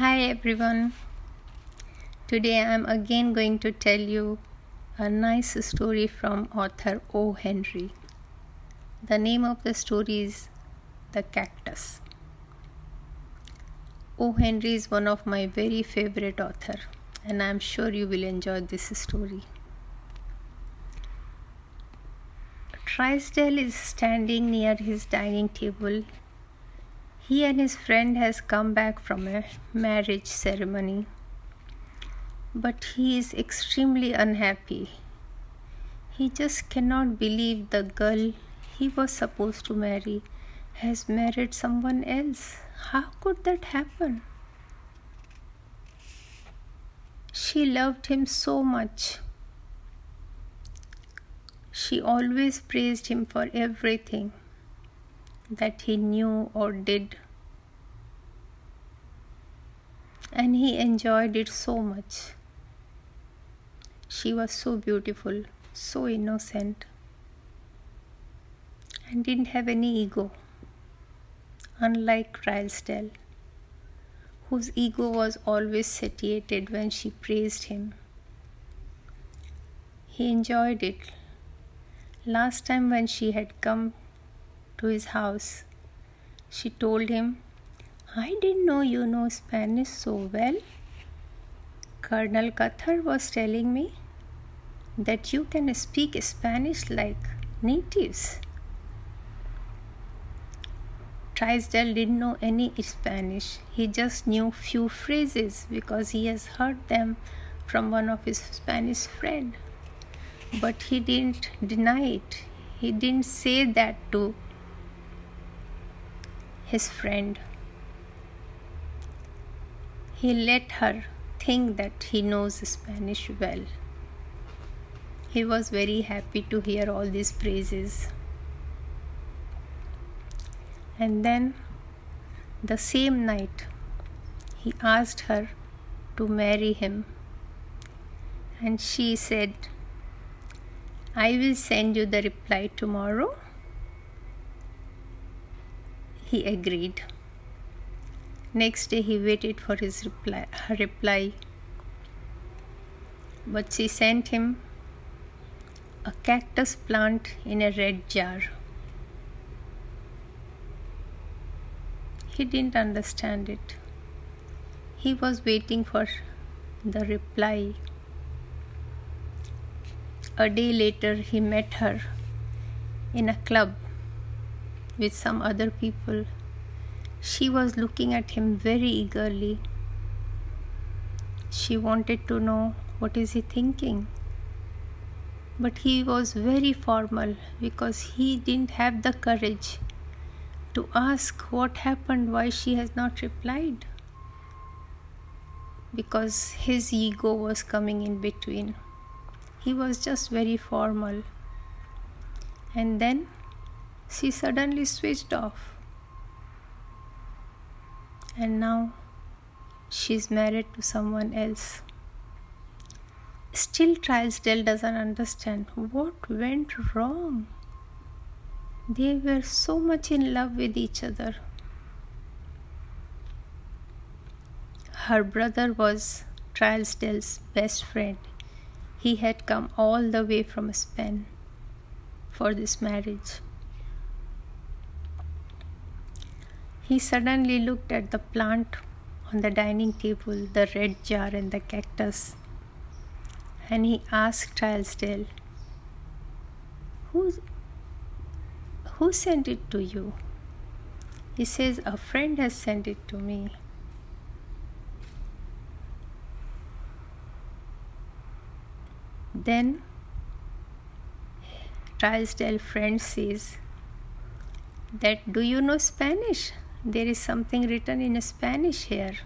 Hi everyone. Today I am again going to tell you a nice story from author O. Henry. The name of the story is The Cactus. O. Henry is one of my very favorite author and I am sure you will enjoy this story. Trysdale is standing near his dining table he and his friend has come back from a marriage ceremony, but he is extremely unhappy. He just cannot believe the girl he was supposed to marry has married someone else. How could that happen? She loved him so much. She always praised him for everything that he knew or did. And he enjoyed it so much. She was so beautiful, so innocent, and didn't have any ego, unlike Trysdale, whose ego was always satiated when she praised him. He enjoyed it. Last time when she had come to his house. She told him, I didn't know you know Spanish so well. Colonel Cuthar was telling me that you can speak Spanish like natives. Trysdale didn't know any Spanish. He just knew few phrases because he has heard them from one of his Spanish friend. But he didn't deny it. He didn't say that to his friend. He let her think that he knows Spanish well. He was very happy to hear all these praises. And then, the same night, he asked her to marry him. And she said, I will send you the reply tomorrow he agreed. Next day he waited for his reply, her reply, but she sent him a cactus plant in a red jar. He didn't understand it. He was waiting for the reply. A day later, he met her in a club with some other people. She was looking at him very eagerly. She wanted to know what is he thinking. But he was very formal because he didn't have the courage to ask what happened, why she has not replied. Because his ego was coming in between. He was just very formal. And then she suddenly switched off. And now she's married to someone else. Still, Trysdale doesn't understand what went wrong. They were so much in love with each other. Her brother was Trysdale's best friend. He had come all the way from Spain for this marriage. He suddenly looked at the plant on the dining table, the red jar, and the cactus, and he asked Trysdale, who, who sent it to you? He says, A friend has sent it to me. Then Trysdale friend says that do you know Spanish? There is something written in Spanish here.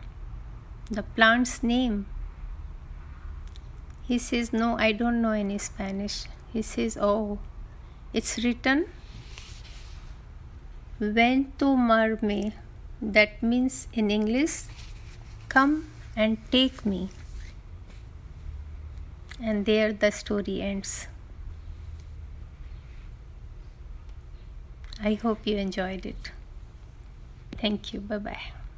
The plant's name. He says, No, I don't know any Spanish. He says, Oh, it's written Ven tomarme. That means in English, come and take me. And there the story ends. I hope you enjoyed it. Thank you. Bye bye.